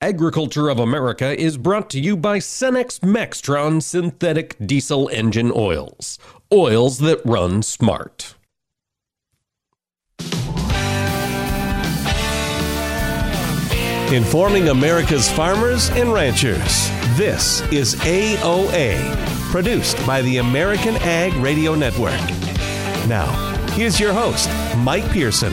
Agriculture of America is brought to you by Cenex Maxtron synthetic diesel engine oils. Oils that run smart. Informing America's farmers and ranchers. This is AOA, produced by the American Ag Radio Network. Now, here's your host, Mike Pearson.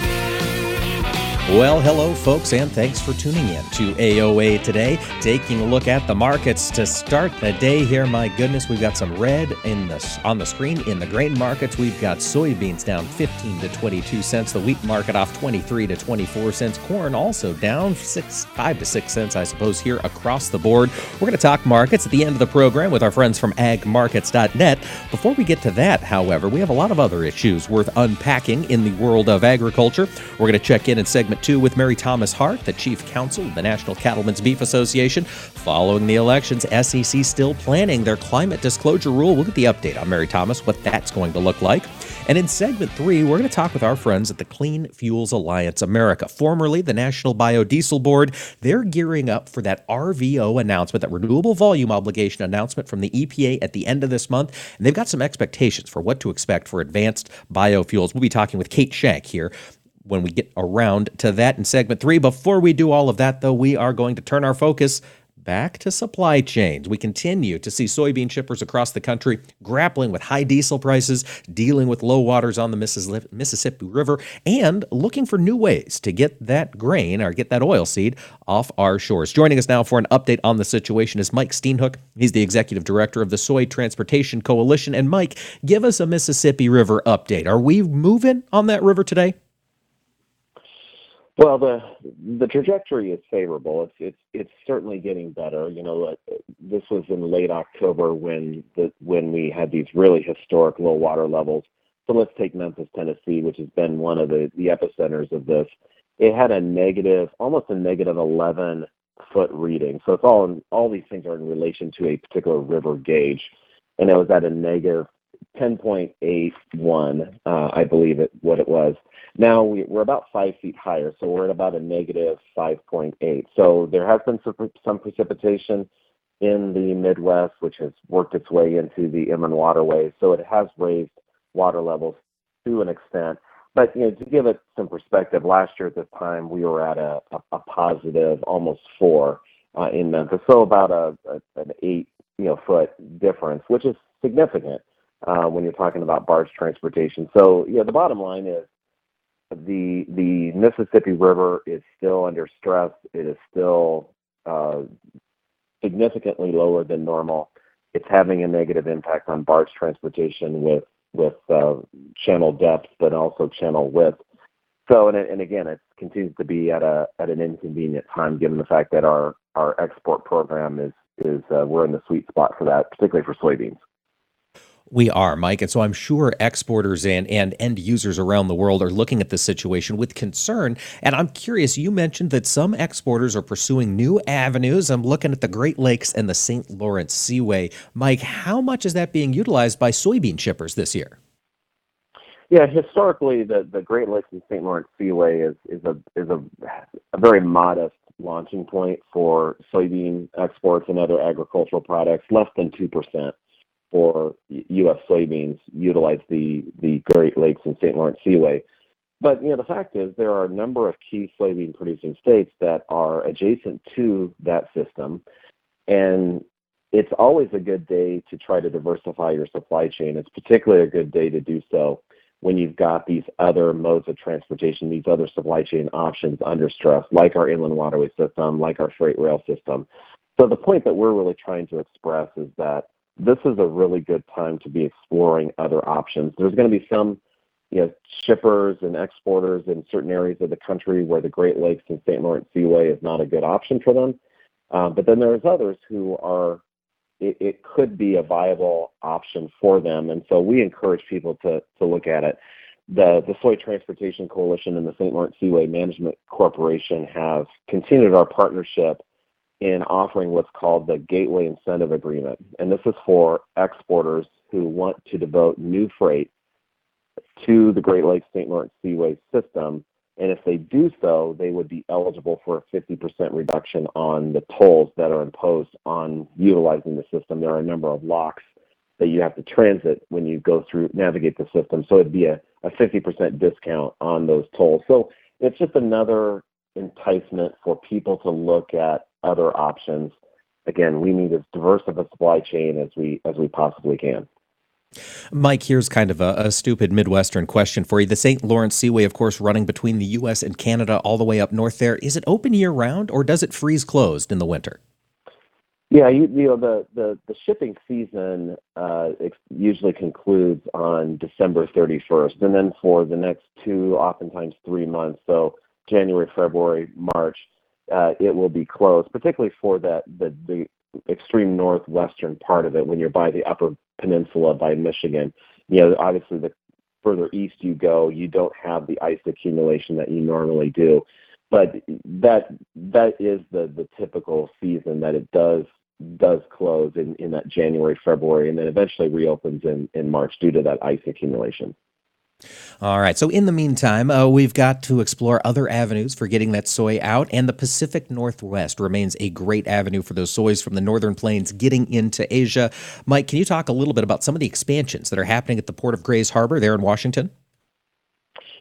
Well, hello, folks, and thanks for tuning in to AOA today. Taking a look at the markets to start the day here. My goodness, we've got some red in the on the screen in the grain markets. We've got soybeans down 15 to 22 cents. The wheat market off 23 to 24 cents. Corn also down six, five to six cents, I suppose, here across the board. We're going to talk markets at the end of the program with our friends from AgMarkets.net. Before we get to that, however, we have a lot of other issues worth unpacking in the world of agriculture. We're going to check in in segment segment two with Mary Thomas Hart, the chief counsel of the National Cattlemen's Beef Association. Following the elections, SEC still planning their climate disclosure rule. We'll get the update on Mary Thomas, what that's going to look like. And in segment three, we're going to talk with our friends at the Clean Fuels Alliance America, formerly the National Biodiesel Board. They're gearing up for that RVO announcement, that renewable volume obligation announcement from the EPA at the end of this month. And they've got some expectations for what to expect for advanced biofuels. We'll be talking with Kate Shenk here when we get around to that in segment three. Before we do all of that, though, we are going to turn our focus back to supply chains. We continue to see soybean shippers across the country grappling with high diesel prices, dealing with low waters on the Mississippi River, and looking for new ways to get that grain or get that oil seed off our shores. Joining us now for an update on the situation is Mike Steenhoek. He's the executive director of the Soy Transportation Coalition. And Mike, give us a Mississippi River update. Are we moving on that river today? Well, the the trajectory is favorable. It's it's it's certainly getting better. You know, uh, this was in late October when the when we had these really historic low water levels. So let's take Memphis, Tennessee, which has been one of the the epicenters of this. It had a negative, almost a negative 11 foot reading. So it's all in, all these things are in relation to a particular river gauge, and it was at a negative 10.81, uh, I believe it what it was. Now we, are about five feet higher, so we're at about a negative 5.8. So there has been some, precipitation in the Midwest, which has worked its way into the inland waterways. So it has raised water levels to an extent. But you know, to give it some perspective, last year at this time we were at a, positive almost four uh, in Memphis, so about an eight you know foot difference, which is significant when you're talking about barge transportation. So yeah, the bottom line is the the Mississippi River is still under stress. It is still uh, significantly lower than normal. It's having a negative impact on barge transportation with with uh, channel depth, but also channel width. So, and, and again, it continues to be at a at an inconvenient time, given the fact that our our export program is is uh, we're in the sweet spot for that, particularly for soybeans. We are, Mike. And so I'm sure exporters and, and end users around the world are looking at this situation with concern. And I'm curious, you mentioned that some exporters are pursuing new avenues. I'm looking at the Great Lakes and the St. Lawrence Seaway. Mike, how much is that being utilized by soybean shippers this year? Yeah, historically, the, the Great Lakes and St. Lawrence Seaway is, is, a, is a, a very modest launching point for soybean exports and other agricultural products, less than 2% for U.S. soybeans utilize the the Great Lakes and St. Lawrence Seaway. But you know the fact is there are a number of key soybean producing states that are adjacent to that system, and it's always a good day to try to diversify your supply chain. It's particularly a good day to do so when you've got these other modes of transportation, these other supply chain options under stress, like our inland waterway system, like our freight rail system. So the point that we're really trying to express is that this is a really good time to be exploring other options. There's going to be some shippers and exporters in certain areas of the country where the Great Lakes and St. Lawrence Seaway is not a good option for them. Uh, but then there's others who are, it, could be a viable option for them. And so we encourage people to, to look at it. The Soy Transportation Coalition and the St. Lawrence Seaway Management Corporation have continued our partnership in offering what's called the Gateway Incentive Agreement. And this is for exporters who want to devote new freight to the Great Lakes St. Lawrence Seaway system And if they do so, they would be eligible for a 50% reduction on the tolls that are imposed on utilizing the system. There are a number of locks that you have to transit when you go through, navigate the system. So it'd be a, a 50% discount on those tolls. So it's just another enticement for people to look at other options. Again, we need as diverse of a supply chain as we as we possibly can. Mike, here's kind of a, a, stupid Midwestern question for you. The St. Lawrence Seaway, of course, running between the U.S. and Canada all the way up north there. Is it open year round or does it freeze closed in the winter? Yeah, you, you know, the, the, the shipping season uh, usually concludes on December 31st. And then for the next two, oftentimes three months, so January, February, March, uh, it will be closed, particularly for that the, the extreme northwestern part of it when you're by the upper peninsula by Michigan. You know, obviously the further east you go, you don't have the ice accumulation that you normally do. But that that is the the typical season that it does does close in, in that January, February, and then eventually reopens in, in March due to that ice accumulation. All right. So, in the meantime, uh, we've got to explore other avenues for getting that soy out, and the Pacific Northwest remains a great avenue for those soys from the northern plains getting into Asia. Mike, can you talk a little bit about some of the expansions that are happening at the port of Grays Harbor there in Washington?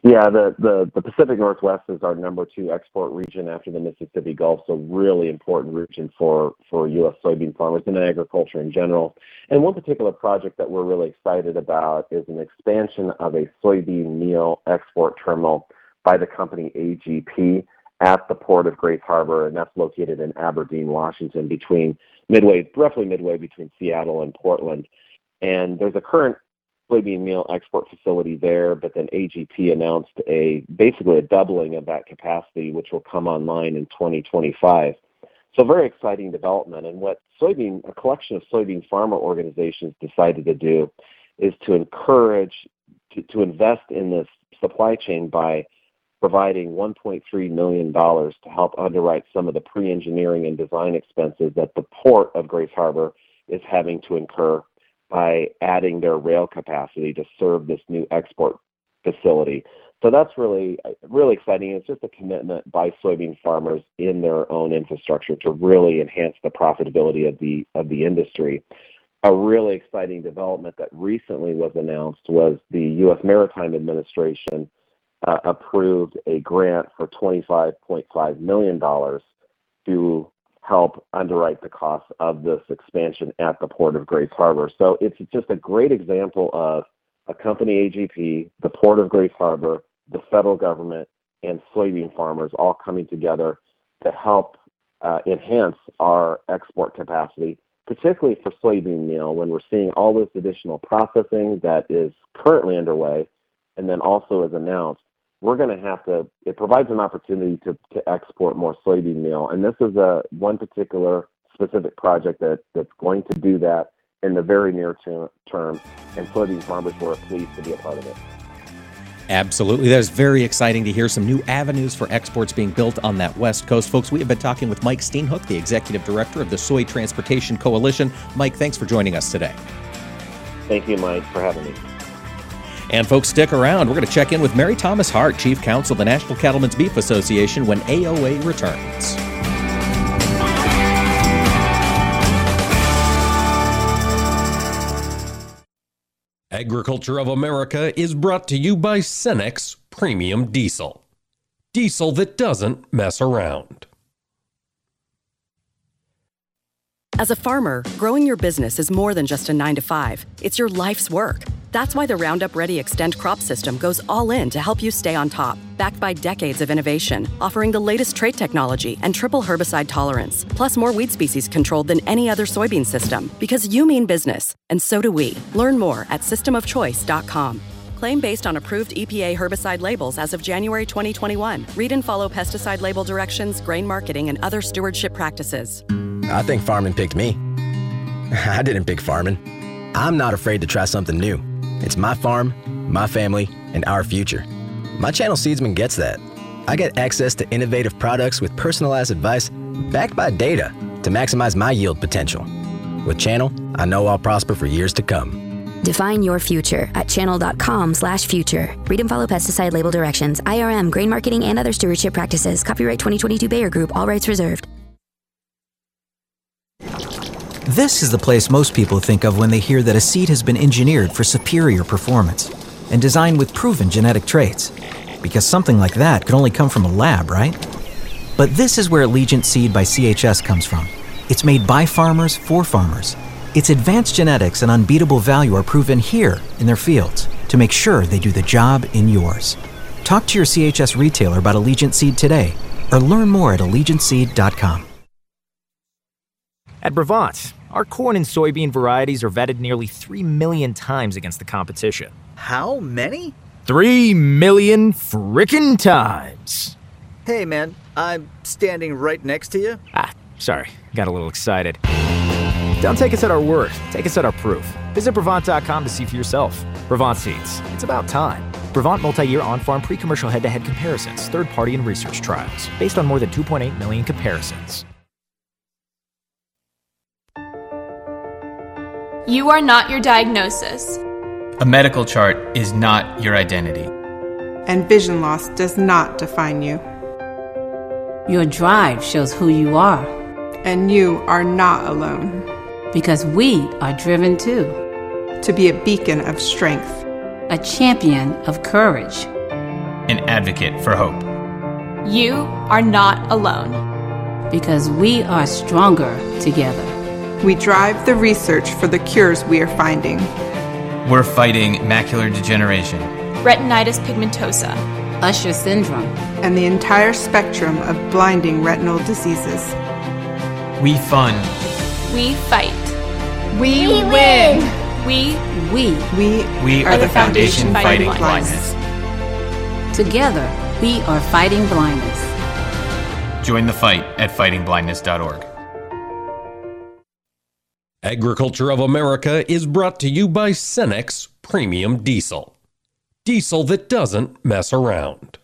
Yeah, the, the, Pacific Northwest is our number two export region after the Mississippi Gulf, so really important region for, for U.S. soybean farmers and agriculture in general. And one particular project that we're really excited about is an expansion of a soybean meal export terminal by the company AGP at the port of Grays Harbor, and that's located in Aberdeen, Washington, between midway, roughly midway between Seattle and Portland. And there's a current soybean meal export facility there, but then AGP announced a basically a doubling of that capacity, which will come online in 2025. So very exciting development. And what soybean, a collection of soybean farmer organizations decided to do is to encourage, to invest in this supply chain by providing $1.3 million to help underwrite some of the pre-engineering and design expenses that the port of Grays Harbor is having to incur by adding their rail capacity to serve this new export facility. So that's really really exciting. It's just a commitment by soybean farmers in their own infrastructure to really enhance the profitability of the of the industry. A really exciting development that recently was announced was the U.S. Maritime Administration uh, approved a grant for $25.5 million to help underwrite the cost of this expansion at the port of Grays Harbor. So it's just a great example of a company AGP, the port of Grays Harbor, the federal government, and soybean farmers all coming together to help uh, enhance our export capacity, particularly for soybean meal when we're seeing all this additional processing that is currently underway and then also as announced we're going to have to, it provides an opportunity to, to export more soybean meal. And this is a one particular specific project that, that's going to do that in the very near term. And soybean farmers were pleased to be a part of it. Absolutely. That is very exciting to hear some new avenues for exports being built on that West Coast. Folks, we have been talking with Mike Steenhoek, the Executive Director of the Soy Transportation Coalition. Mike, thanks for joining us today. Thank you, Mike, for having me. And folks, stick around. We're going to check in with Mary Thomas Hart, Chief Counsel of the National Cattlemen's Beef Association, when AOA returns. Agriculture of America is brought to you by Cenex Premium Diesel. Diesel that doesn't mess around. As a farmer, growing your business is more than just a nine to five, it's your life's work. That's why the Roundup Ready Xtend crop system goes all in to help you stay on top. Backed by decades of innovation, offering the latest trait technology and triple herbicide tolerance, plus more weed species controlled than any other soybean system. Because you mean business, and so do we. Learn more at systemofchoice.com. Claim based on approved EPA herbicide labels as of January 2021. Read and follow pesticide label directions, grain marketing, and other stewardship practices. I think farming picked me. I didn't pick farming. I'm not afraid to try something new. It's my farm, my family, and our future. My channel Seedsman gets that. I get access to innovative products with personalized advice backed by data to maximize my yield potential. With Channel, I know I'll prosper for years to come. Define your future at channel.com slash future. Read and follow pesticide label directions, IRM, grain marketing, and other stewardship practices. Copyright 2022 Bayer Group, all rights reserved. This is the place most people think of when they hear that a seed has been engineered for superior performance and designed with proven genetic traits. Because something like that could only come from a lab, right? But this is where Allegiant Seed by CHS comes from. It's made by farmers for farmers its advanced genetics and unbeatable value are proven here in their fields to make sure they do the job in yours. Talk to your CHS retailer about Allegiant Seed today or learn more at AllegiantSeed.com. At Brevant, our corn and soybean varieties are vetted nearly 3 million times against the competition. How many? 3 million frickin' times. Hey man, I'm standing right next to you. Ah, sorry, got a little excited. Don't take us at our word, take us at our proof. Visit Brevant.com to see for yourself. Brevant Seeds, it's about time. Brevant multi year on farm pre commercial head to head comparisons, third party and research trials, based on more than 2.8 million comparisons. You are not your diagnosis. A medical chart is not your identity. And vision loss does not define you. Your drive shows who you are. And you are not alone because we are driven too. To be a beacon of strength, a champion of courage, an advocate for hope. You are not alone. Because we are stronger together. We drive the research for the cures we are finding. We're fighting macular degeneration, retinitis pigmentosa, Usher syndrome, and the entire spectrum of blinding retinal diseases. We fund. We fight. We, we win. We we we we are, are the, the foundation, foundation fighting, fighting blindness. blindness. Together, we are fighting blindness. Join the fight at fightingblindness.org. Agriculture of America is brought to you by Cenex Premium Diesel. Diesel that doesn't mess around.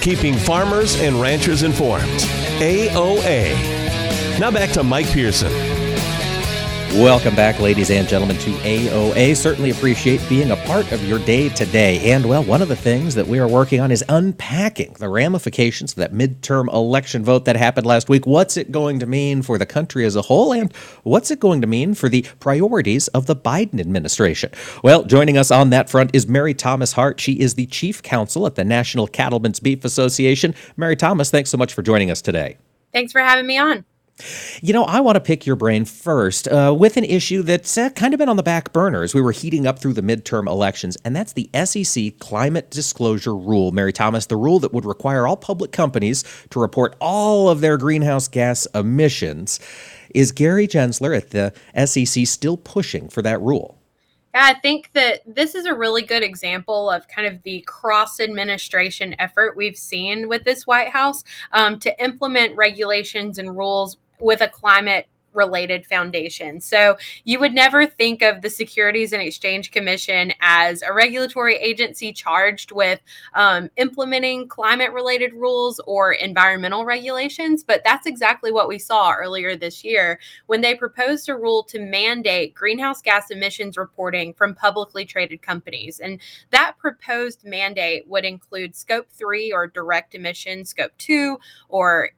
Keeping farmers and ranchers informed. AOA. Now back to Mike Pearson. Welcome back, ladies and gentlemen, to AOA. Certainly appreciate being a part of your day today. And, well, one of the things that we are working on is unpacking the ramifications of that midterm election vote that happened last week. What's it going to mean for the country as a whole? And what's it going to mean for the priorities of the Biden administration? Well, joining us on that front is Mary Thomas Hart. She is the chief counsel at the National Cattlemen's Beef Association. Mary Thomas, thanks so much for joining us today. Thanks for having me on. You know, I want to pick your brain first uh, with an issue that's uh, kind of been on the back burner as we were heating up through the midterm elections, and that's the SEC climate disclosure rule. Mary Thomas, the rule that would require all public companies to report all of their greenhouse gas emissions. Is Gary Gensler at the SEC still pushing for that rule? Yeah, I think that this is a really good example of kind of the cross administration effort we've seen with this White House um, to implement regulations and rules with a climate related foundation. So you would never think of the Securities and Exchange Commission as a regulatory agency charged with um, implementing climate related rules or environmental regulations. But that's exactly what we saw earlier this year when they proposed a rule to mandate greenhouse gas emissions reporting from publicly traded companies. And that proposed mandate would include scope three or direct emissions, scope two or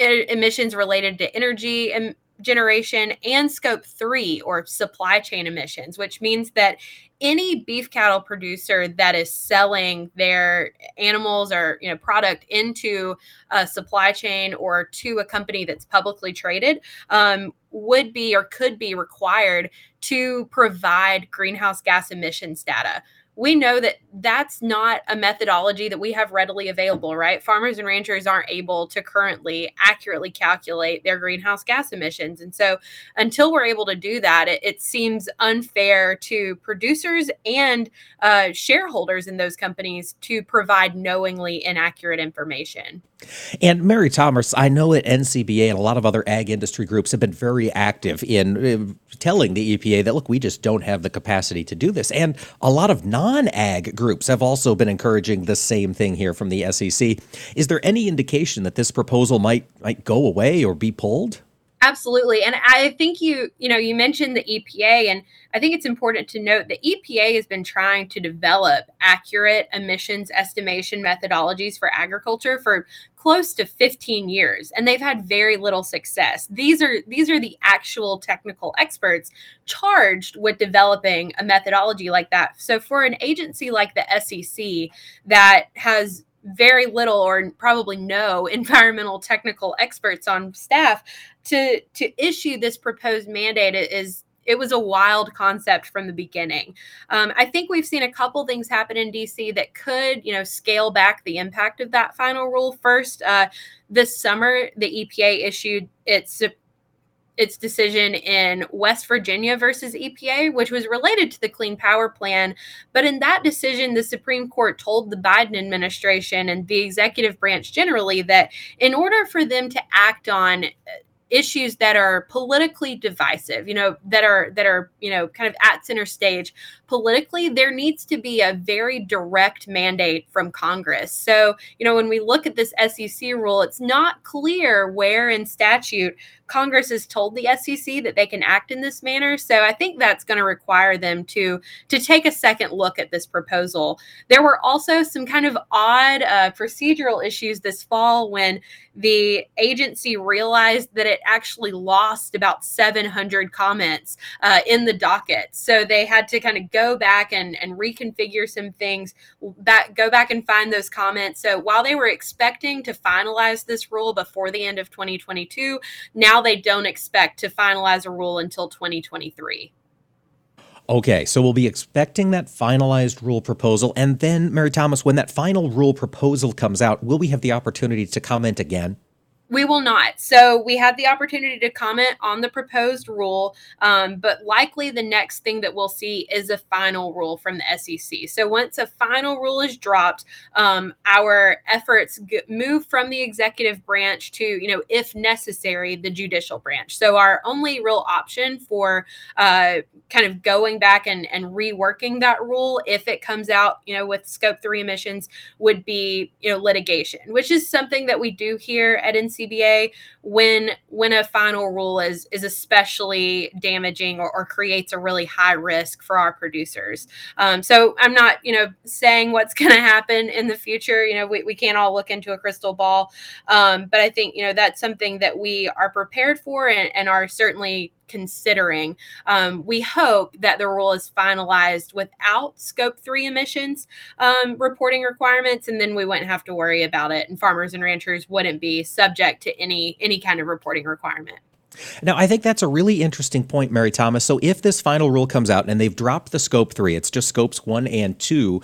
emissions related to energy and generation and scope three or supply chain emissions, which means that any beef cattle producer that is selling their animals or you know product into a supply chain or to a company that's publicly traded um, would be or could be required to provide greenhouse gas emissions data we know that that's not a methodology that we have readily available, right? Farmers and ranchers aren't able to currently accurately calculate their greenhouse gas emissions. And so, until we're able to do that, it, it seems unfair to producers and uh, shareholders in those companies to provide knowingly inaccurate information. And Mary Thomas, I know that NCBA and a lot of other ag industry groups have been very active in uh, telling the EPA that, look, we just don't have the capacity to do this. And a lot of non ag groups have also been encouraging the same thing here from the SEC. Is there any indication that this proposal might, might go away or be pulled? Absolutely. And I think you, you know, you mentioned the EPA, and I think it's important to note the EPA has been trying to develop accurate emissions estimation methodologies for agriculture for close to 15 years and they've had very little success. These are these are the actual technical experts charged with developing a methodology like that. So for an agency like the SEC that has very little or probably no environmental technical experts on staff to to issue this proposed mandate is it was a wild concept from the beginning. Um, I think we've seen a couple things happen in DC that could, you know, scale back the impact of that final rule. First, uh, this summer, the EPA issued its its decision in West Virginia versus EPA, which was related to the Clean Power Plan. But in that decision, the Supreme Court told the Biden administration and the executive branch generally that in order for them to act on issues that are politically divisive you know that are that are you know kind of at center stage politically there needs to be a very direct mandate from congress so you know when we look at this sec rule it's not clear where in statute Congress has told the SEC that they can act in this manner. So I think that's going to require them to to take a second look at this proposal. There were also some kind of odd uh, procedural issues this fall when the agency realized that it actually lost about 700 comments uh, in the docket. So they had to kind of go back and, and reconfigure some things, back, go back and find those comments. So while they were expecting to finalize this rule before the end of 2022, now they don't expect to finalize a rule until 2023. Okay, so we'll be expecting that finalized rule proposal. And then, Mary Thomas, when that final rule proposal comes out, will we have the opportunity to comment again? We will not. So we had the opportunity to comment on the proposed rule, um, but likely the next thing that we'll see is a final rule from the SEC. So once a final rule is dropped, um, our efforts move from the executive branch to, you know, if necessary, the judicial branch. So our only real option for uh, kind of going back and, and reworking that rule, if it comes out, you know, with scope three emissions, would be, you know, litigation, which is something that we do here at NC CBA when when a final rule is is especially damaging or, or creates a really high risk for our producers. Um, so I'm not you know saying what's going to happen in the future. You know we, we can't all look into a crystal ball, um, but I think you know that's something that we are prepared for and, and are certainly considering. Um, we hope that the rule is finalized without scope three emissions um, reporting requirements, and then we wouldn't have to worry about it, and farmers and ranchers wouldn't be subject to any any kind of reporting requirement. Now, I think that's a really interesting point, Mary Thomas. So, if this final rule comes out and they've dropped the scope three, it's just scopes one and two,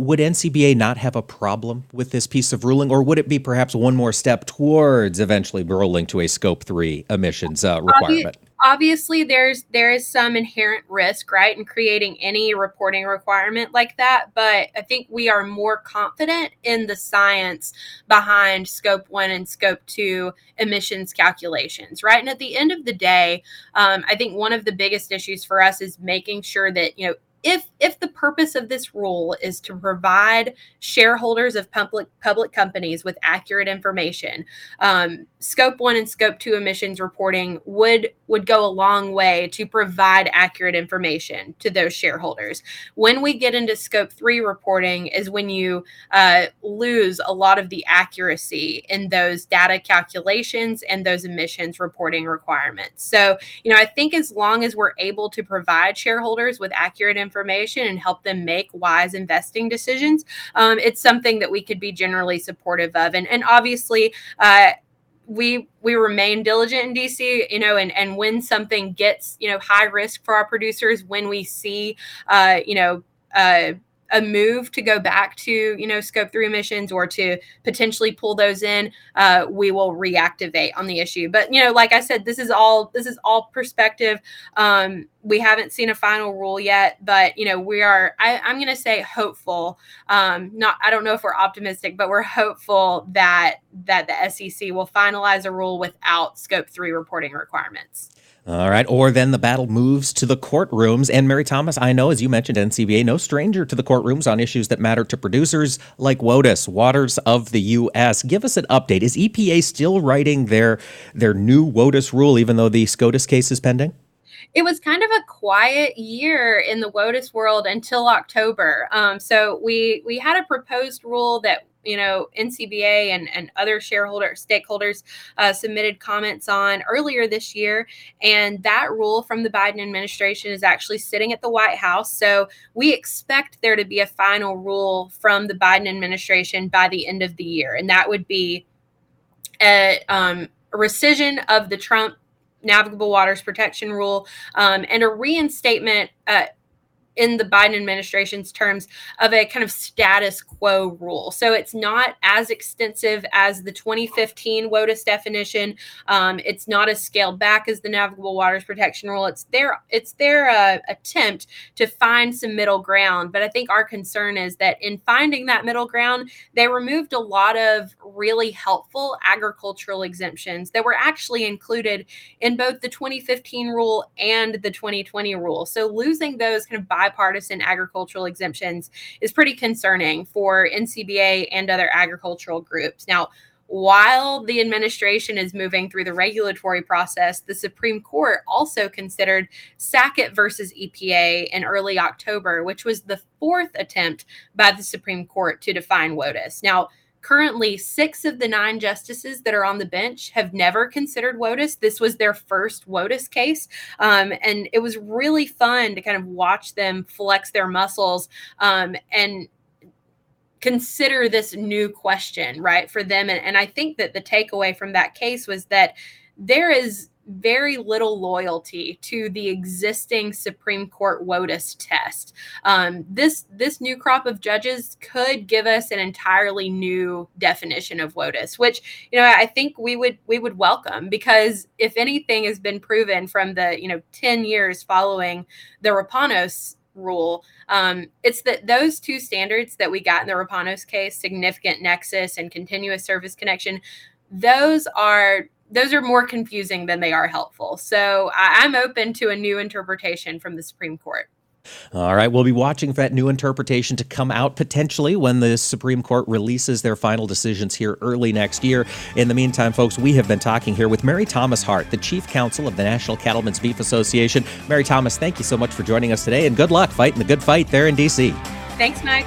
would NCBA not have a problem with this piece of ruling, or would it be perhaps one more step towards eventually rolling to a scope three emissions uh, requirement? Obviously, there's there is some inherent risk, right, in creating any reporting requirement like that. But I think we are more confident in the science behind scope one and scope two emissions calculations, right? And at the end of the day, um, I think one of the biggest issues for us is making sure that you know if if the purpose of this rule is to provide shareholders of public public companies with accurate information, um, scope one and scope two emissions reporting would would go a long way to provide accurate information to those shareholders. When we get into scope three reporting, is when you uh, lose a lot of the accuracy in those data calculations and those emissions reporting requirements. So, you know, I think as long as we're able to provide shareholders with accurate information information and help them make wise investing decisions, um, it's something that we could be generally supportive of. And, and obviously, uh, we we remain diligent in DC, you know, and and when something gets you know high risk for our producers, when we see uh, you know uh, a move to go back to you know scope three emissions or to potentially pull those in uh, we will reactivate on the issue. But you know like i said this is all this is all perspective. Um, we haven't seen a final rule yet but you know we are I, am going to say hopeful. Um, not i don't know if we're optimistic but we're hopeful that that the sec will finalize a rule without scope three reporting requirements All right. Or then the battle moves to the courtrooms. And Mary Thomas, I know, as you mentioned, NCBA, no stranger to the courtrooms on issues that matter to producers like WOTUS, Waters of the U.S. Give us an update. Is EPA still writing their, their new WOTUS rule, even though the SCOTUS case is pending? it was kind of a quiet year in the WOTUS world until October. Um, so we we had a proposed rule that you know ncba and, and other shareholder stakeholders uh, submitted comments on earlier this year. And that rule from the biden administration is actually sitting at the white house. So we expect there to be a final rule from the biden administration by the end of the year. And that would be a, um, rescission of the trump navigable waters protection rule um, and a reinstatement uh, in the Biden administration's terms of a kind of status quo rule. So it's not as extensive as the 2015 WOTUS definition. Um, it's not as scaled back as the Navigable Waters Protection Rule. It's their it's their uh, attempt to find some middle ground. But I think our concern is that in finding that middle ground, they removed a lot of really helpful agricultural exemptions that were actually included in both the 2015 rule and the 2020 rule. So losing those kind of bipartisan agricultural exemptions is pretty concerning for NCBA and other agricultural groups. Now, while the administration is moving through the regulatory process, the Supreme Court also considered Sackett versus EPA in early October, which was the fourth attempt by the Supreme Court to define WOTUS. Now, Currently, six of the nine justices that are on the bench have never considered WOTUS. This was their first WOTUS case. Um, and it was really fun to kind of watch them flex their muscles um, and consider this new question, right, for them. And, and I think that the takeaway from that case was that there is very little loyalty to the existing Supreme Court WOTUS test. Um, this this new crop of judges could give us an entirely new definition of WOTUS, which you know I think we would we would welcome because if anything has been proven from the you know ten years following the Rapanos rule. Um, it's that those two standards that we got in the Rapanos case, significant nexus and continuous surface connection, those are those are more confusing than they are helpful. So I, I'm open to a new interpretation from the Supreme Court. All right, we'll be watching for that new interpretation to come out potentially when the Supreme Court releases their final decisions here early next year. In the meantime, folks, we have been talking here with Mary Thomas Hart, the Chief Counsel of the National Cattlemen's Beef Association. Mary Thomas, thank you so much for joining us today, and good luck fighting the good fight there in D.C. Thanks, Mike.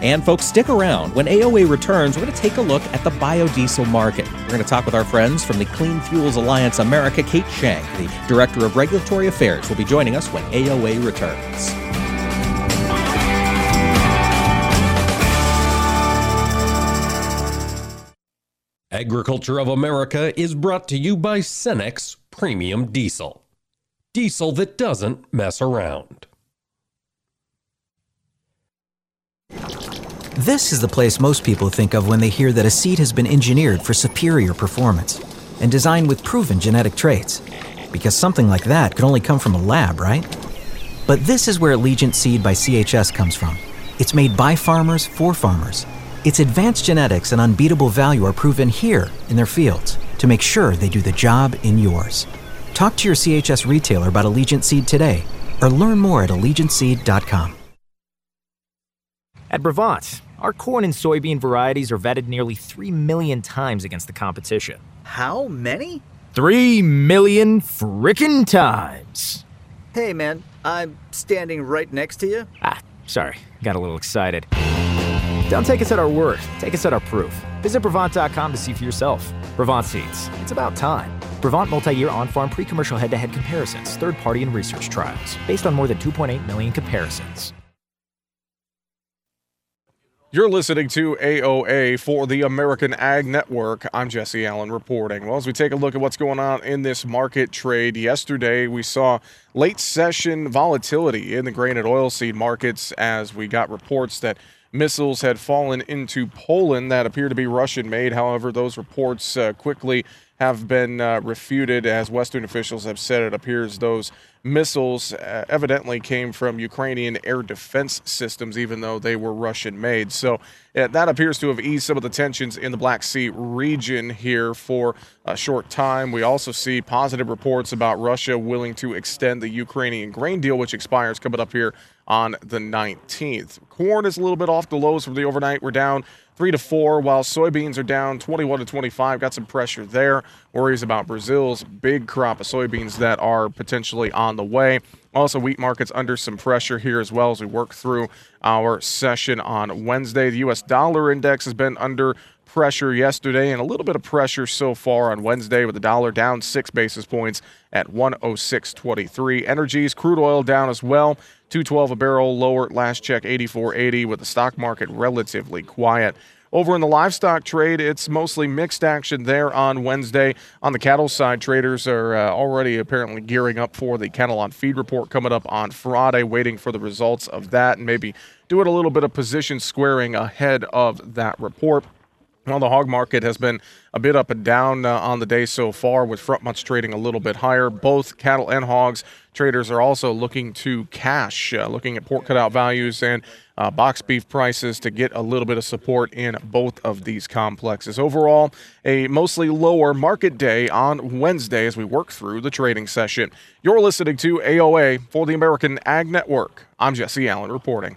And folks, stick around. When AOA returns, we're going to take a look at the biodiesel market. We're going to talk with our friends from the Clean Fuels Alliance America, Kate Shenk, the Director of Regulatory Affairs, will be joining us when AOA returns. Agriculture of America is brought to you by Cenex Premium Diesel. Diesel that doesn't mess around. This is the place most people think of when they hear that a seed has been engineered for superior performance and designed with proven genetic traits. Because something like that could only come from a lab, right? But this is where Allegiant Seed by CHS comes from. It's made by farmers for farmers. Its advanced genetics and unbeatable value are proven here in their fields to make sure they do the job in yours. Talk to your CHS retailer about Allegiant Seed today or learn more at AllegiantSeed.com. At Brevant, our corn and soybean varieties are vetted nearly 3 million times against the competition. How many? 3 million frickin' times. Hey, man, I'm standing right next to you. Ah, sorry, got a little excited. Don't take us at our word, take us at our proof. Visit Brevant.com to see for yourself. Brevant Seeds, it's about time. Brevant multi year on farm pre commercial head to head comparisons, third party and research trials, based on more than 2.8 million comparisons. You're listening to AOA for the American Ag Network. I'm Jesse Allen reporting. Well, as we take a look at what's going on in this market trade, yesterday we saw late session volatility in the grain and oilseed markets as we got reports that missiles had fallen into Poland that appear to be Russian made. However, those reports uh, quickly have been uh, refuted as Western officials have said it appears those missiles uh, evidently came from Ukrainian air defense systems, even though they were Russian made. So uh, that appears to have eased some of the tensions in the Black Sea region here for a short time. We also see positive reports about Russia willing to extend the Ukrainian grain deal, which expires coming up here on the 19th. Corn is a little bit off the lows from the overnight. We're down three to four, while soybeans are down 21 to 25. Got some pressure there. Worries about Brazil's big crop of soybeans that are potentially on the way. Also, wheat markets under some pressure here as well as we work through our session on Wednesday. The U.S. dollar index has been under pressure yesterday and a little bit of pressure so far on Wednesday with the dollar down six basis points at 106.23. Energies, crude oil down as well. 212 a barrel lower last check 84.80 with the stock market relatively quiet. Over in the livestock trade, it's mostly mixed action there on Wednesday. On the cattle side, traders are uh, already apparently gearing up for the cattle on feed report coming up on Friday, waiting for the results of that and maybe doing a little bit of position squaring ahead of that report. Well, the hog market has been a bit up and down uh, on the day so far, with front months trading a little bit higher. Both cattle and hogs traders are also looking to cash, uh, looking at pork cutout values and uh, box beef prices to get a little bit of support in both of these complexes. Overall, a mostly lower market day on Wednesday as we work through the trading session. You're listening to AOA for the American Ag Network. I'm Jesse Allen reporting.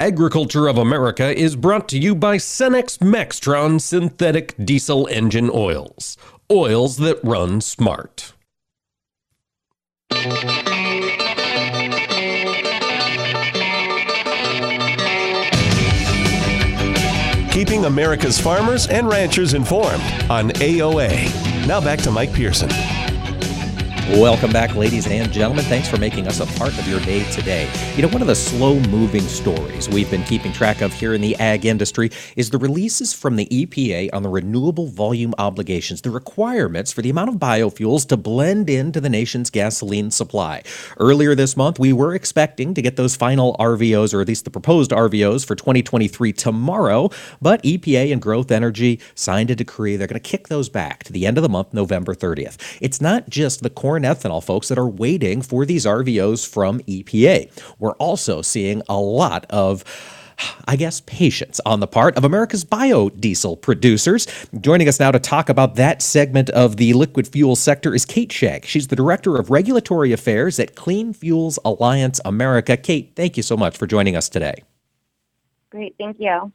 Agriculture of America is brought to you by Cenex Maxtron synthetic diesel engine oils. Oils that run smart. Keeping America's farmers and ranchers informed on AOA. Now back to Mike Pearson. Welcome back, ladies and gentlemen. Thanks for making us a part of your day today. You know, one of the slow moving stories we've been keeping track of here in the ag industry is the releases from the EPA on the renewable volume obligations, the requirements for the amount of biofuels to blend into the nation's gasoline supply. Earlier this month, we were expecting to get those final RVOs, or at least the proposed RVOs for 2023 tomorrow, but EPA and Growth Energy signed a decree. They're going to kick those back to the end of the month, November 30th. It's not just the corn ethanol folks that are waiting for these RVOs from EPA. We're also seeing a lot of I guess, patience on the part of America's biodiesel producers. Joining us now to talk about that segment of the liquid fuel sector is Kate Shenk. She's the Director of Regulatory Affairs at Clean Fuels Alliance America. Kate, thank you so much for joining us today. Great, thank you.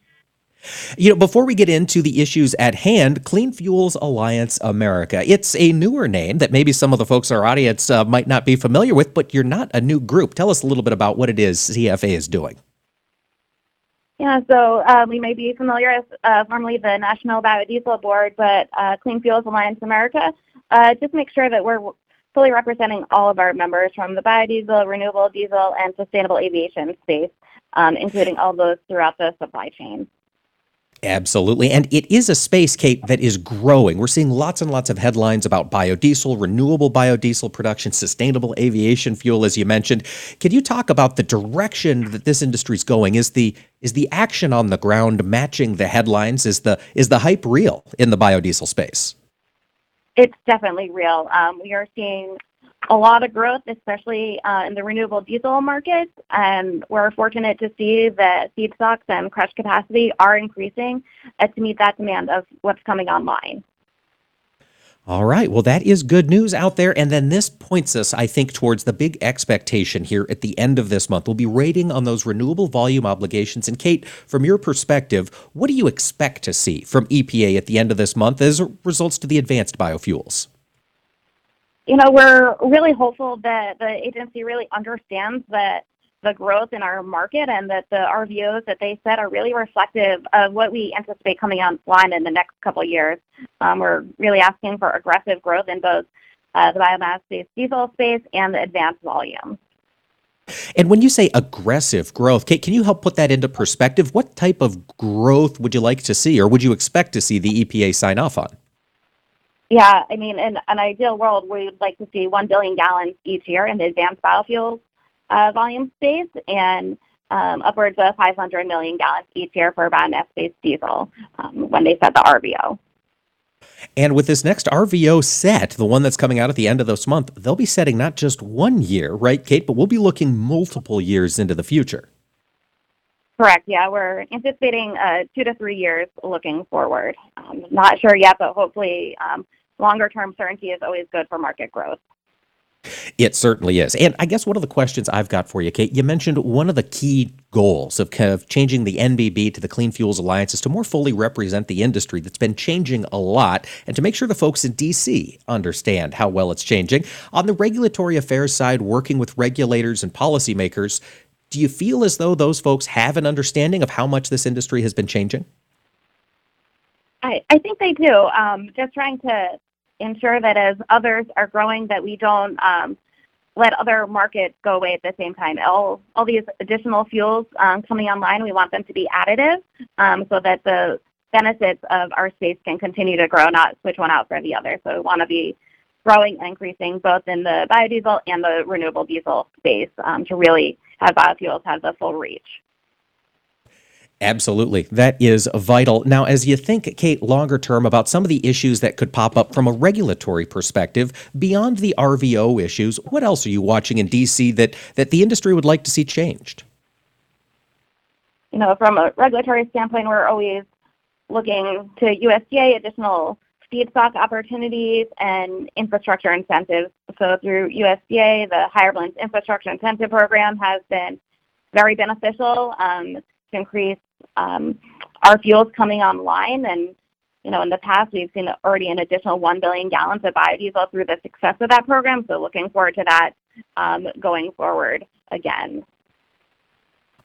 You know, before we get into the issues at hand, Clean Fuels Alliance America. It's a newer name that maybe some of the folks in our audience uh, might not be familiar with, but you're not a new group. Tell us a little bit about what it is CFA is doing. Yeah, so uh, we may be familiar as uh, formerly the National Biodiesel Board, but uh, Clean Fuels Alliance America uh, just make sure that we're fully representing all of our members from the biodiesel, renewable diesel, and sustainable aviation space, um, including all those throughout the supply chain. Absolutely. And it is a space, Kate, that is growing. We're seeing lots and lots of headlines about biodiesel, renewable biodiesel production, sustainable aviation fuel, as you mentioned. Can you talk about the direction that this industry is going? Is the is the action on the ground matching the headlines? Is the is the hype real in the biodiesel space? It's definitely real. Um, we are seeing a lot of growth, especially uh, in the renewable diesel market. And we're fortunate to see that feedstocks and crush capacity are increasing uh, to meet that demand of what's coming online. All right. Well, that is good news out there. And then this points us, I think, towards the big expectation here at the end of this month. We'll be rating on those renewable volume obligations. And Kate, from your perspective, what do you expect to see from EPA at the end of this month as results to the advanced biofuels? You know, we're really hopeful that the agency really understands that the growth in our market and that the RVOs that they set are really reflective of what we anticipate coming online in the next couple of years. Um, we're really asking for aggressive growth in both uh, the biomass-based diesel space and the advanced volume. And when you say aggressive growth, Kate, can you help put that into perspective? What type of growth would you like to see or would you expect to see the EPA sign off on? Yeah, I mean, in an ideal world, we'd like to see 1 billion gallons each year in the advanced biofuels uh, volume space and um, upwards of 500 million gallons each year for biomass-based diesel um, when they set the RVO. And with this next RVO set, the one that's coming out at the end of this month, they'll be setting not just one year, right, Kate, but we'll be looking multiple years into the future. Correct. Yeah, we're anticipating uh, two to three years looking forward. Um, not sure yet, but hopefully um, longer term certainty is always good for market growth. It certainly is. And I guess one of the questions I've got for you, Kate, you mentioned one of the key goals of kind of changing the NBB to the Clean Fuels Alliance is to more fully represent the industry that's been changing a lot and to make sure the folks in DC understand how well it's changing. On the regulatory affairs side, working with regulators and policymakers, do you feel as though those folks have an understanding of how much this industry has been changing? I, I think they do. Um, just trying to ensure that as others are growing, that we don't um, let other markets go away at the same time. All, all these additional fuels um, coming online, we want them to be additive um, so that the benefits of our space can continue to grow, not switch one out for the other. So we want to be growing and increasing both in the biodiesel and the renewable diesel space um, to really have biofuels have the full reach. Absolutely. That is vital. Now, as you think, Kate, longer term about some of the issues that could pop up from a regulatory perspective, beyond the RVO issues, what else are you watching in DC that, that the industry would like to see changed? You know, from a regulatory standpoint, we're always looking to USDA additional feedstock opportunities and infrastructure incentives. So through USDA, the Higher Blends Infrastructure Incentive Program has been very beneficial um, to increase um, our fuels coming online. And you know, in the past, we've seen already an additional 1 billion gallons of biodiesel through the success of that program. So looking forward to that um, going forward again.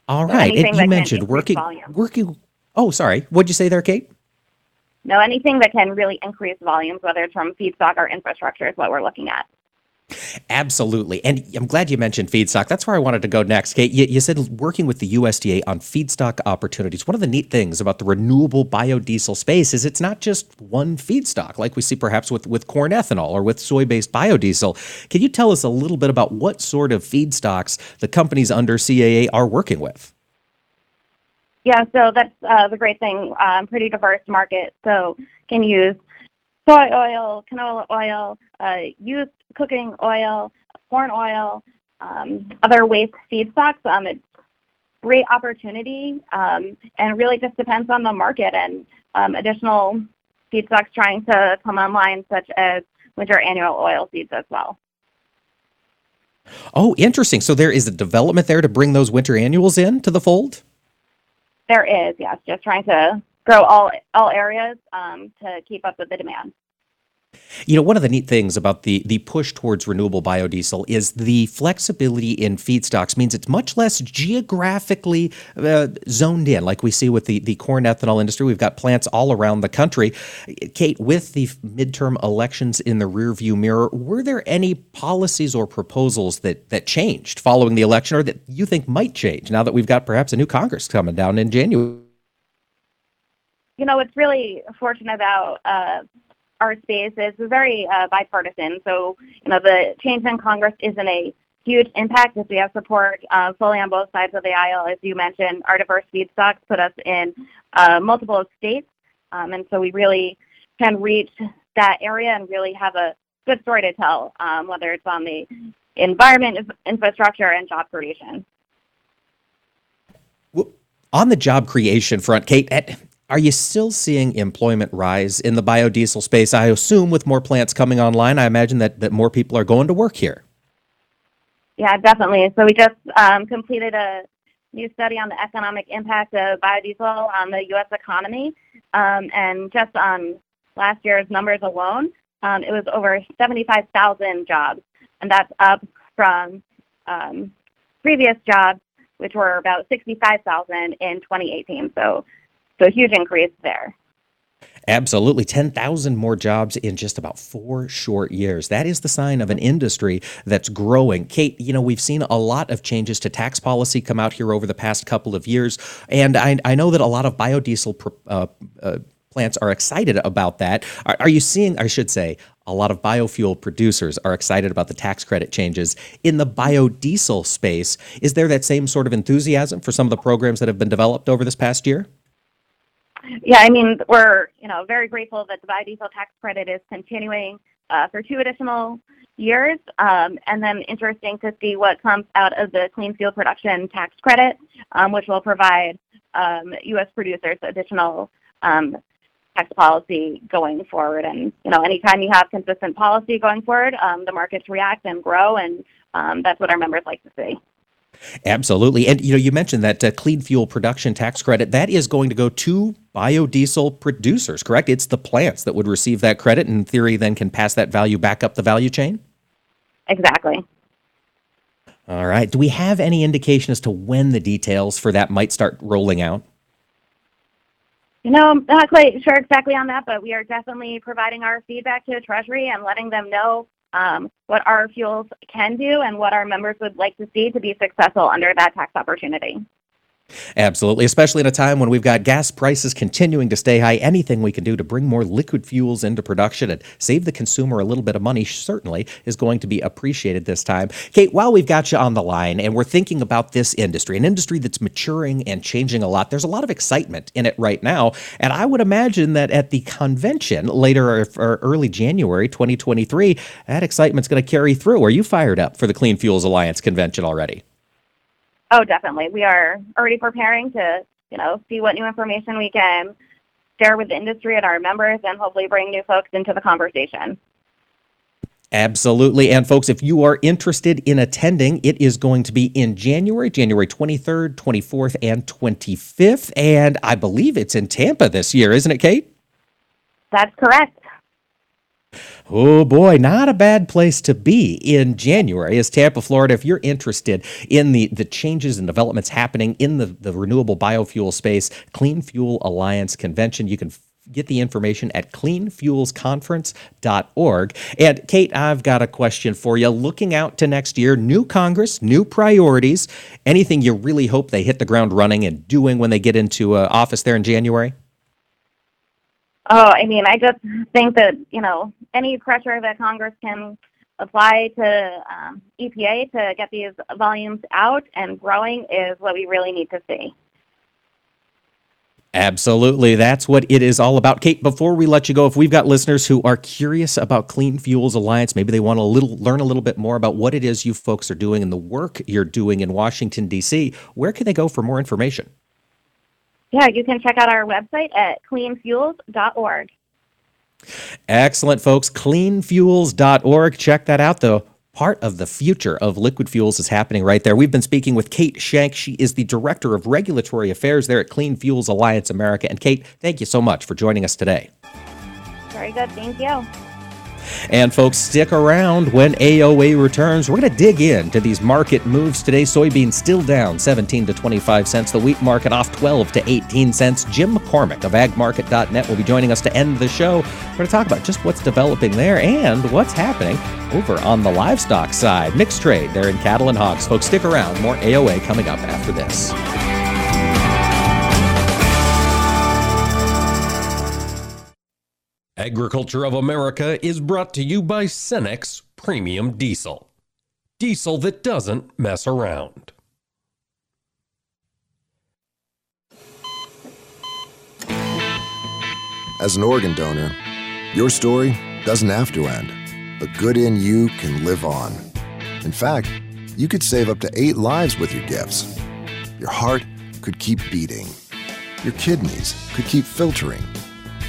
All right. so right, and you mentioned working, working. Oh, sorry. What'd you say there, Kate? No, anything that can really increase volumes, whether it's from feedstock or infrastructure, is what we're looking at. Absolutely. And I'm glad you mentioned feedstock. That's where I wanted to go next. Kate, you, you, said working with the USDA on feedstock opportunities. One of the neat things about the renewable biodiesel space is it's not just one feedstock like we see perhaps with, with corn ethanol or with soy based biodiesel. Can you tell us a little bit about what sort of feedstocks the companies under CAA are working with? Yeah, so that's uh, the great thing. Um, pretty diverse market. So can use soy oil, canola oil, uh, used cooking oil, corn oil, um, other waste feedstocks. Um, it's great opportunity um, and really just depends on the market and um, additional feedstocks trying to come online, such as winter annual oil seeds as well. Oh, interesting. So there is a development there to bring those winter annuals in to the fold? There is, yes. Just trying to grow all all areas um, to keep up with the demand. You know, one of the neat things about the the push towards renewable biodiesel is the flexibility in feedstocks means it's much less geographically uh, zoned in, like we see with the the corn ethanol industry. We've got plants all around the country. Kate, with the midterm elections in the rearview mirror, were there any policies or proposals that that changed following the election, or that you think might change now that we've got perhaps a new Congress coming down in January? You know, it's really fortunate about. Uh, our space is very uh, bipartisan. So, you know, the change in Congress isn't a huge impact as we have support uh, fully on both sides of the aisle. As you mentioned, our diverse feedstocks put us in uh, multiple states. Um, and so we really can reach that area and really have a good story to tell, um, whether it's on the environment, infrastructure, and job creation. On the job creation front, Kate, Are you still seeing employment rise in the biodiesel space? I assume with more plants coming online, I imagine that, that more people are going to work here. Yeah, definitely. So we just um, completed a new study on the economic impact of biodiesel on the U.S. economy. Um, and just on last year's numbers alone, um, it was over 75,000 jobs. And that's up from um, previous jobs, which were about 65,000 in 2018. So so a huge increase there. Absolutely. 10,000 more jobs in just about four short years. That is the sign of an industry that's growing. Kate, you know, we've seen a lot of changes to tax policy come out here over the past couple of years. And I, I know that a lot of biodiesel uh, uh, plants are excited about that. Are, are you seeing, I should say, a lot of biofuel producers are excited about the tax credit changes. In the biodiesel space, is there that same sort of enthusiasm for some of the programs that have been developed over this past year? Yeah, I mean, we're you know very grateful that the biodiesel tax credit is continuing uh, for two additional years, um, and then interesting to see what comes out of the clean fuel production tax credit, um, which will provide um, U.S. producers additional um, tax policy going forward. And you know, anytime you have consistent policy going forward, um, the markets react and grow, and um, that's what our members like to see. Absolutely. And you know, you mentioned that uh, clean fuel production tax credit that is going to go to biodiesel producers, correct? It's the plants that would receive that credit and in theory then can pass that value back up the value chain? Exactly. All right. Do we have any indication as to when the details for that might start rolling out? You know, I'm not quite sure exactly on that, but we are definitely providing our feedback to the Treasury and letting them know um, what our fuels can do and what our members would like to see to be successful under that tax opportunity. Absolutely, especially in a time when we've got gas prices continuing to stay high. Anything we can do to bring more liquid fuels into production and save the consumer a little bit of money certainly is going to be appreciated this time. Kate, while we've got you on the line and we're thinking about this industry, an industry that's maturing and changing a lot, there's a lot of excitement in it right now. And I would imagine that at the convention later or early January 2023, that excitement's going to carry through. Are you fired up for the Clean Fuels Alliance convention already? Oh, definitely. We are already preparing to, you know, see what new information we can share with the industry and our members and hopefully bring new folks into the conversation. Absolutely. And folks, if you are interested in attending, it is going to be in January, January 23rd, 24th, and 25th. And I believe it's in Tampa this year, isn't it, Kate? That's correct. Oh boy, not a bad place to be in January is Tampa, Florida. If you're interested in the, the changes and developments happening in the, the renewable biofuel space, Clean Fuel Alliance Convention, you can get the information at cleanfuelsconference.org. And Kate, I've got a question for you. Looking out to next year, new Congress, new priorities, anything you really hope they hit the ground running and doing when they get into uh, office there in January? Oh, I mean, I just think that, you know, any pressure that Congress can apply to um, EPA to get these volumes out and growing is what we really need to see. Absolutely. That's what it is all about. Kate, before we let you go, if we've got listeners who are curious about Clean Fuels Alliance, maybe they want to little, learn a little bit more about what it is you folks are doing and the work you're doing in Washington, D.C., where can they go for more information? Yeah, you can check out our website at cleanfuels.org. Excellent, folks. Cleanfuels.org. Check that out, though. Part of the future of liquid fuels is happening right there. We've been speaking with Kate Shenk. She is the Director of Regulatory Affairs there at Clean Fuels Alliance America. And Kate, thank you so much for joining us today. Very good. Thank you. And folks, stick around when AOA returns. We're going to dig into these market moves today. Soybeans still down 17 to 25 cents. The wheat market off 12 to 18 cents. Jim McCormick of agmarket.net will be joining us to end the show. We're going to talk about just what's developing there and what's happening over on the livestock side. Mixed trade there in cattle and hogs. Folks, stick around. More AOA coming up after this. Agriculture of America is brought to you by Cenex Premium Diesel. Diesel that doesn't mess around. As an organ donor, your story doesn't have to end. The good in you can live on. In fact, you could save up to eight lives with your gifts. Your heart could keep beating your kidneys could keep filtering,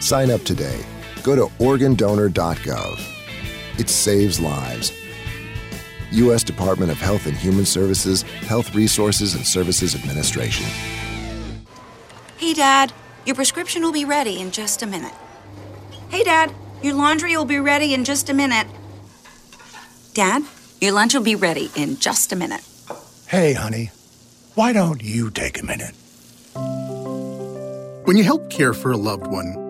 Sign up today. Go to organdonor.gov. It saves lives. U.S. Department of Health and Human Services, Health Resources and Services Administration. Hey, Dad, your prescription will be ready in just a minute. Hey, Dad, your laundry will be ready in just a minute. Dad, your lunch will be ready in just a minute. Hey, honey, why don't you take a minute? When you help care for a loved one,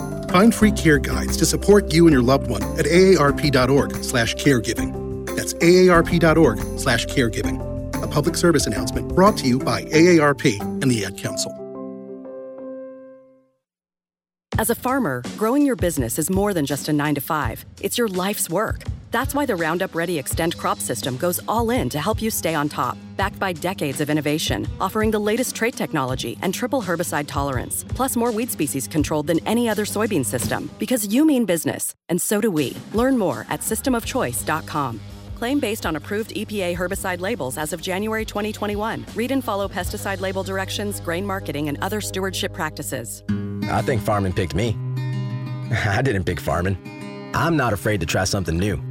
Find free care guides to support you and your loved one at aarp.org/caregiving. That's aarp.org/caregiving. A public service announcement brought to you by AARP and the Ad Council. As a farmer, growing your business is more than just a 9 to 5. It's your life's work. That's why the Roundup Ready Xtend crop system goes all in to help you stay on top, backed by decades of innovation, offering the latest trait technology and triple herbicide tolerance, plus more weed species controlled than any other soybean system. Because you mean business, and so do we. Learn more at systemofchoice.com. Claim based on approved EPA herbicide labels as of January 2021. Read and follow pesticide label directions, grain marketing, and other stewardship practices. I think farming picked me. I didn't pick farming. I'm not afraid to try something new.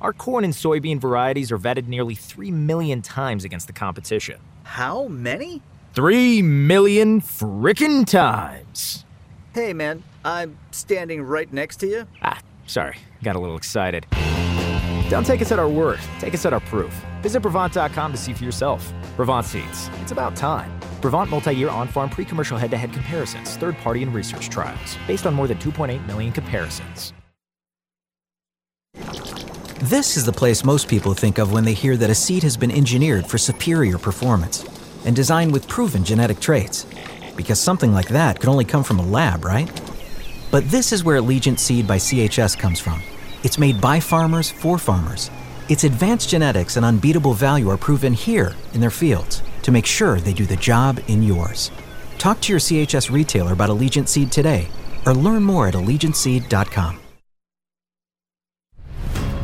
our corn and soybean varieties are vetted nearly 3 million times against the competition. How many? 3 million frickin' times! Hey, man, I'm standing right next to you. Ah, sorry, got a little excited. Don't take us at our word, take us at our proof. Visit Brevant.com to see for yourself. Brevant Seeds, it's about time. Brevant multi year on farm pre commercial head to head comparisons, third party and research trials, based on more than 2.8 million comparisons. This is the place most people think of when they hear that a seed has been engineered for superior performance and designed with proven genetic traits. Because something like that could only come from a lab, right? But this is where Allegiant Seed by CHS comes from. It's made by farmers for farmers. Its advanced genetics and unbeatable value are proven here in their fields to make sure they do the job in yours. Talk to your CHS retailer about Allegiant Seed today or learn more at AllegiantSeed.com.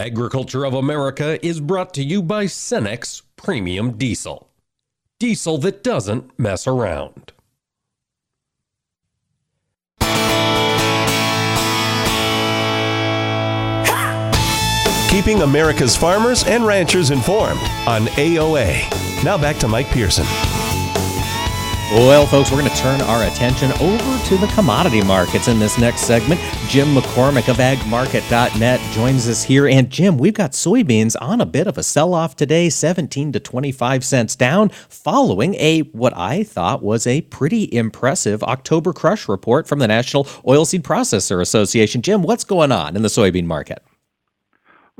Agriculture of America is brought to you by Cenex Premium Diesel. Diesel that doesn't mess around. keeping America's farmers and ranchers informed on AOA. Now back to Mike Pearson. Well, folks, we're going to turn our attention over to the commodity markets in this next segment. Jim McCormick of agmarket.net joins us here. And Jim, we've got soybeans on a bit of a sell off today, 17 to 25 cents down, following a what I thought was a pretty impressive October crush report from the National Oilseed Processor Association. Jim, what's going on in the soybean market?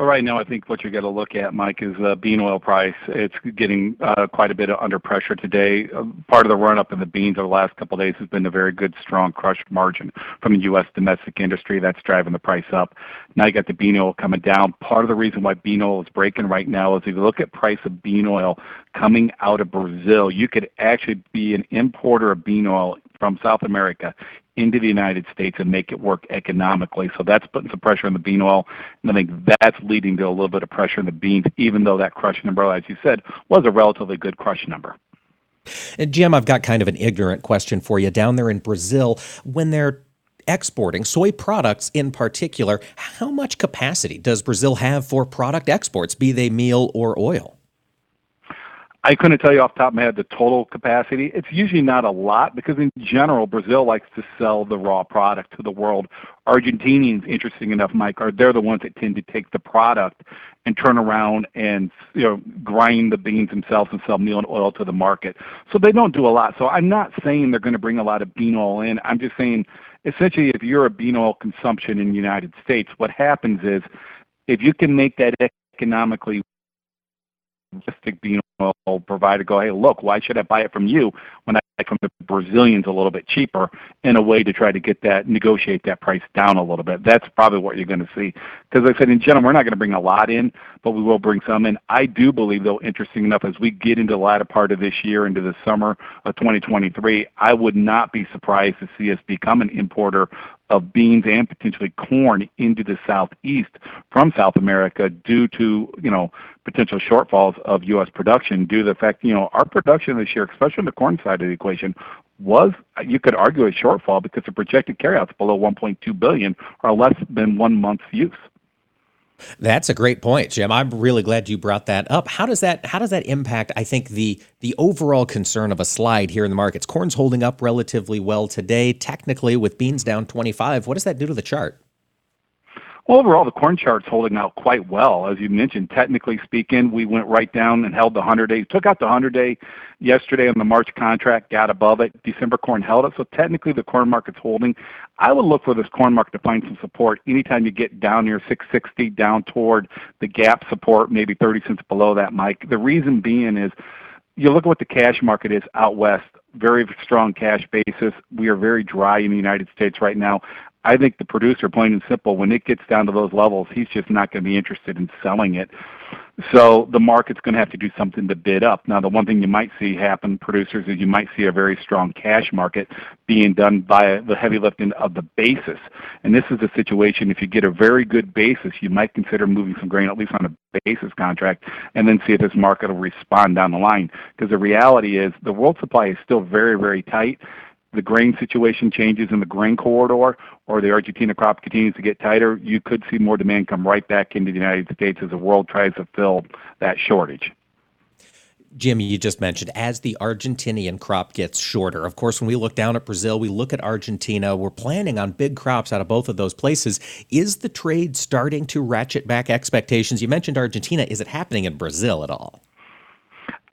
Right now, I think what you're going to look at, Mike, is the bean oil price. It's getting uh, quite a bit under pressure today. Uh, part of the run-up in the beans over the last couple of days has been a very good, strong crush margin from the U.S. domestic industry. That's driving the price up. Now you got the bean oil coming down. Part of the reason why bean oil is breaking right now is if you look at price of bean oil coming out of Brazil, you could actually be an importer of bean oil from South America into the United States and make it work economically. So that's putting some pressure on the bean oil, and I think that's leading to a little bit of pressure in the beans, even though that crush number, as you said, was a relatively good crush number. And Jim, I've got kind of an ignorant question for you. Down there in Brazil, when they're exporting soy products in particular, how much capacity does Brazil have for product exports, be they meal or oil? I couldn't tell you off the top of my head the total capacity. It's usually not a lot because in general, Brazil likes to sell the raw product to the world. Argentinians, interesting enough, Mike, are they're the ones that tend to take the product and turn around and you know grind the beans themselves and sell meal and oil to the market. So they don't do a lot. So I'm not saying they're going to bring a lot of bean oil in. I'm just saying essentially if you're a bean oil consumption in the United States, what happens is if you can make that economically bean oil provider go, hey, look, why should I buy it from you when I buy from the Brazilians a little bit cheaper in a way to try to get that, negotiate that price down a little bit. That's probably what you're going to see. Because like I said, in general, we're not going to bring a lot in, but we will bring some in. I do believe, though, interesting enough, as we get into the latter part of this year, into the summer of 2023, I would not be surprised to see us become an importer of beans and potentially corn into the southeast from South America due to you know potential shortfalls of U.S. production due to the fact you know our production this year, especially on the corn side of the equation, was you could argue a shortfall because the projected carryouts below 1.2 billion are less than one month's use. That's a great point, Jim. I'm really glad you brought that up. How does that how does that impact I think the the overall concern of a slide here in the markets? Corn's holding up relatively well today, technically with beans down 25. What does that do to the chart? Overall, the corn chart's holding out quite well. As you mentioned, technically speaking, we went right down and held the 100 day, took out the 100 day yesterday on the March contract, got above it. December corn held it. So technically the corn market's holding. I would look for this corn market to find some support anytime you get down near 660, down toward the gap support, maybe 30 cents below that, Mike. The reason being is you look at what the cash market is out west very strong cash basis. We are very dry in the United States right now. I think the producer, plain and simple, when it gets down to those levels, he's just not going to be interested in selling it. So the market's going to have to do something to bid up. Now, the one thing you might see happen, producers, is you might see a very strong cash market being done by the heavy lifting of the basis. And this is a situation, if you get a very good basis, you might consider moving some grain, at least on a basis contract, and then see if this market will respond down the line. Because the reality is the world supply is still very, very tight the grain situation changes in the grain corridor or the Argentina crop continues to get tighter, you could see more demand come right back into the United States as the world tries to fill that shortage. Jimmy, you just mentioned as the Argentinian crop gets shorter. Of course, when we look down at Brazil, we look at Argentina. We're planning on big crops out of both of those places. Is the trade starting to ratchet back expectations? You mentioned Argentina. Is it happening in Brazil at all?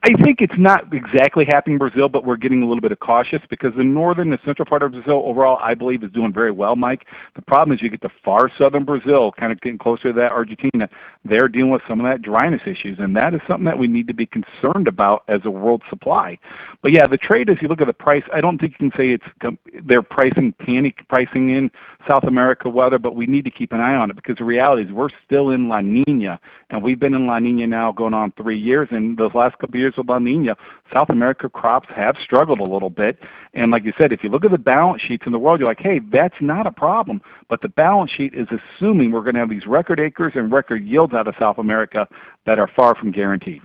I think it's not exactly happening in Brazil, but we're getting a little bit of cautious because the northern and central part of Brazil overall, I believe, is doing very well, Mike. The problem is you get to far southern Brazil, kind of getting closer to that Argentina, they're dealing with some of that dryness issues, and that is something that we need to be concerned about as a world supply. But yeah, the trade, as you look at the price, I don't think you can say it's they're pricing panic pricing in South America weather, but we need to keep an eye on it because the reality is we're still in La Nina, and we've been in La Nina now going on three years, and those last couple of years of La Nina, South America crops have struggled a little bit. And like you said, if you look at the balance sheets in the world, you're like, hey, that's not a problem. But the balance sheet is assuming we're going to have these record acres and record yields out of South America that are far from guaranteed.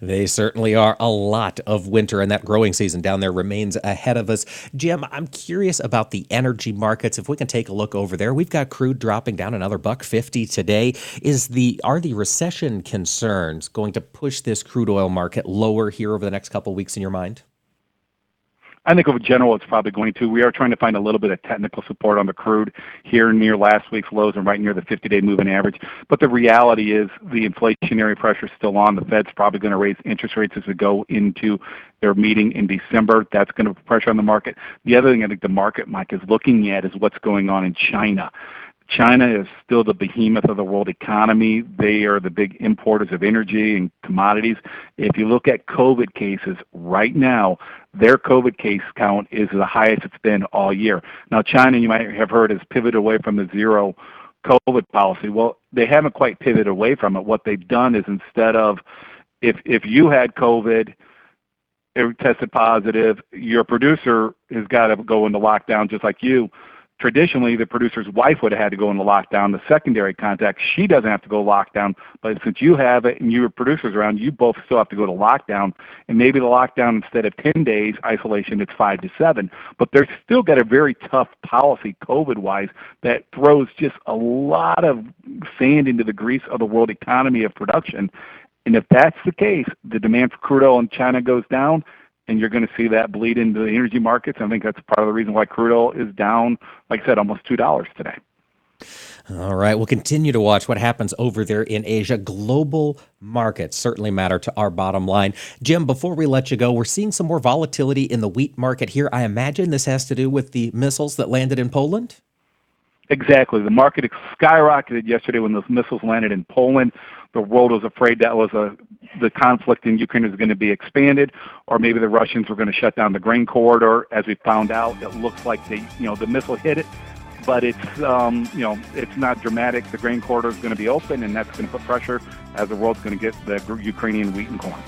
They certainly are. A lot of winter and that growing season down there remains ahead of us. Jim, I'm curious about the energy markets. If we can take a look over there, we've got crude dropping down another buck 50 today. Is the are the recession concerns going to push this crude oil market lower here over the next couple weeks in your mind? I think in general it's probably going to. We are trying to find a little bit of technical support on the crude here near last week's lows and right near the 50-day moving average. But the reality is the inflationary pressure is still on. The Fed's probably going to raise interest rates as we go into their meeting in December. That's going to put pressure on the market. The other thing I think the market, Mike, is looking at is what's going on in China. China is still the behemoth of the world economy. They are the big importers of energy and commodities. If you look at COVID cases right now, their COVID case count is the highest it's been all year. Now, China, you might have heard, has pivoted away from the zero COVID policy. Well, they haven't quite pivoted away from it. What they've done is instead of if if you had COVID, tested positive, your producer has got to go into lockdown just like you traditionally the producer's wife would have had to go into lockdown, the secondary contact, she doesn't have to go lockdown. But since you have it and your producer's around, you both still have to go to lockdown. And maybe the lockdown instead of 10 days isolation, it's five to seven. But they're still got a very tough policy COVID wise that throws just a lot of sand into the grease of the world economy of production. And if that's the case, the demand for crude oil in China goes down and you're going to see that bleed into the energy markets. I think that's part of the reason why crude oil is down, like I said, almost $2 today. All right, we'll continue to watch what happens over there in Asia. Global markets certainly matter to our bottom line. Jim, before we let you go, we're seeing some more volatility in the wheat market here. I imagine this has to do with the missiles that landed in Poland? Exactly. The market skyrocketed yesterday when those missiles landed in Poland. The world was afraid that was a the conflict in Ukraine was going to be expanded, or maybe the Russians were going to shut down the grain corridor. As we found out, it looks like they, you know, the missile hit it, but it's, um, you know, it's not dramatic. The grain corridor is going to be open, and that's going to put pressure as the world's going to get the Ukrainian wheat and corn.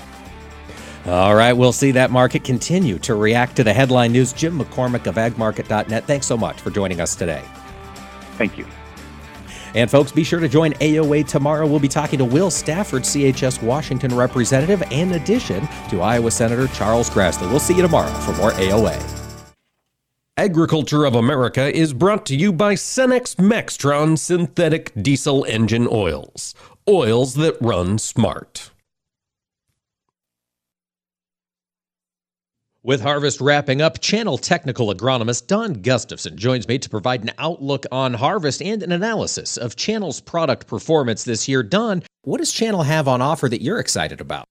All right, we'll see that market continue to react to the headline news. Jim McCormick of agmarket.net, thanks so much for joining us today. Thank you. And folks, be sure to join AOA tomorrow. We'll be talking to Will Stafford, CHS Washington representative, in addition to Iowa Senator Charles Grassley. We'll see you tomorrow for more AOA. Agriculture of America is brought to you by Cenex Maxtron synthetic diesel engine oils. Oils that run smart. With harvest wrapping up, Channel technical agronomist Don Gustafson joins me to provide an outlook on harvest and an analysis of Channel's product performance this year. Don, what does Channel have on offer that you're excited about?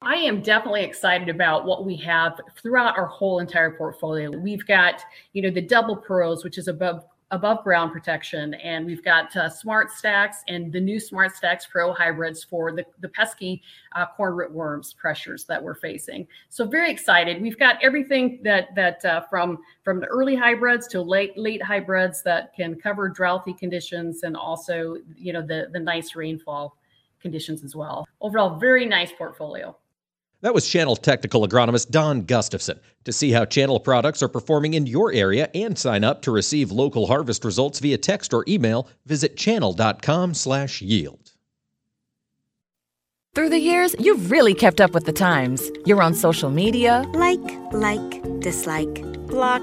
I am definitely excited about what we have throughout our whole entire portfolio. We've got, you know, the Double PROs, which is above above ground protection. And we've got uh, SmartStax and the new SmartStax PRO hybrids for the, the pesky uh, corn root worms pressures that we're facing. So very excited. We've got everything that that uh, from from the early hybrids to late late hybrids that can cover droughty conditions and also you know the the nice rainfall conditions as well. Overall, very nice portfolio. That was Channel technical agronomist Don Gustafson. To see how Channel products are performing in your area and sign up to receive local harvest results via text or email, visit channel.com/yield. Through the years, you've really kept up with the times. You're on social media. Like, like, dislike, block.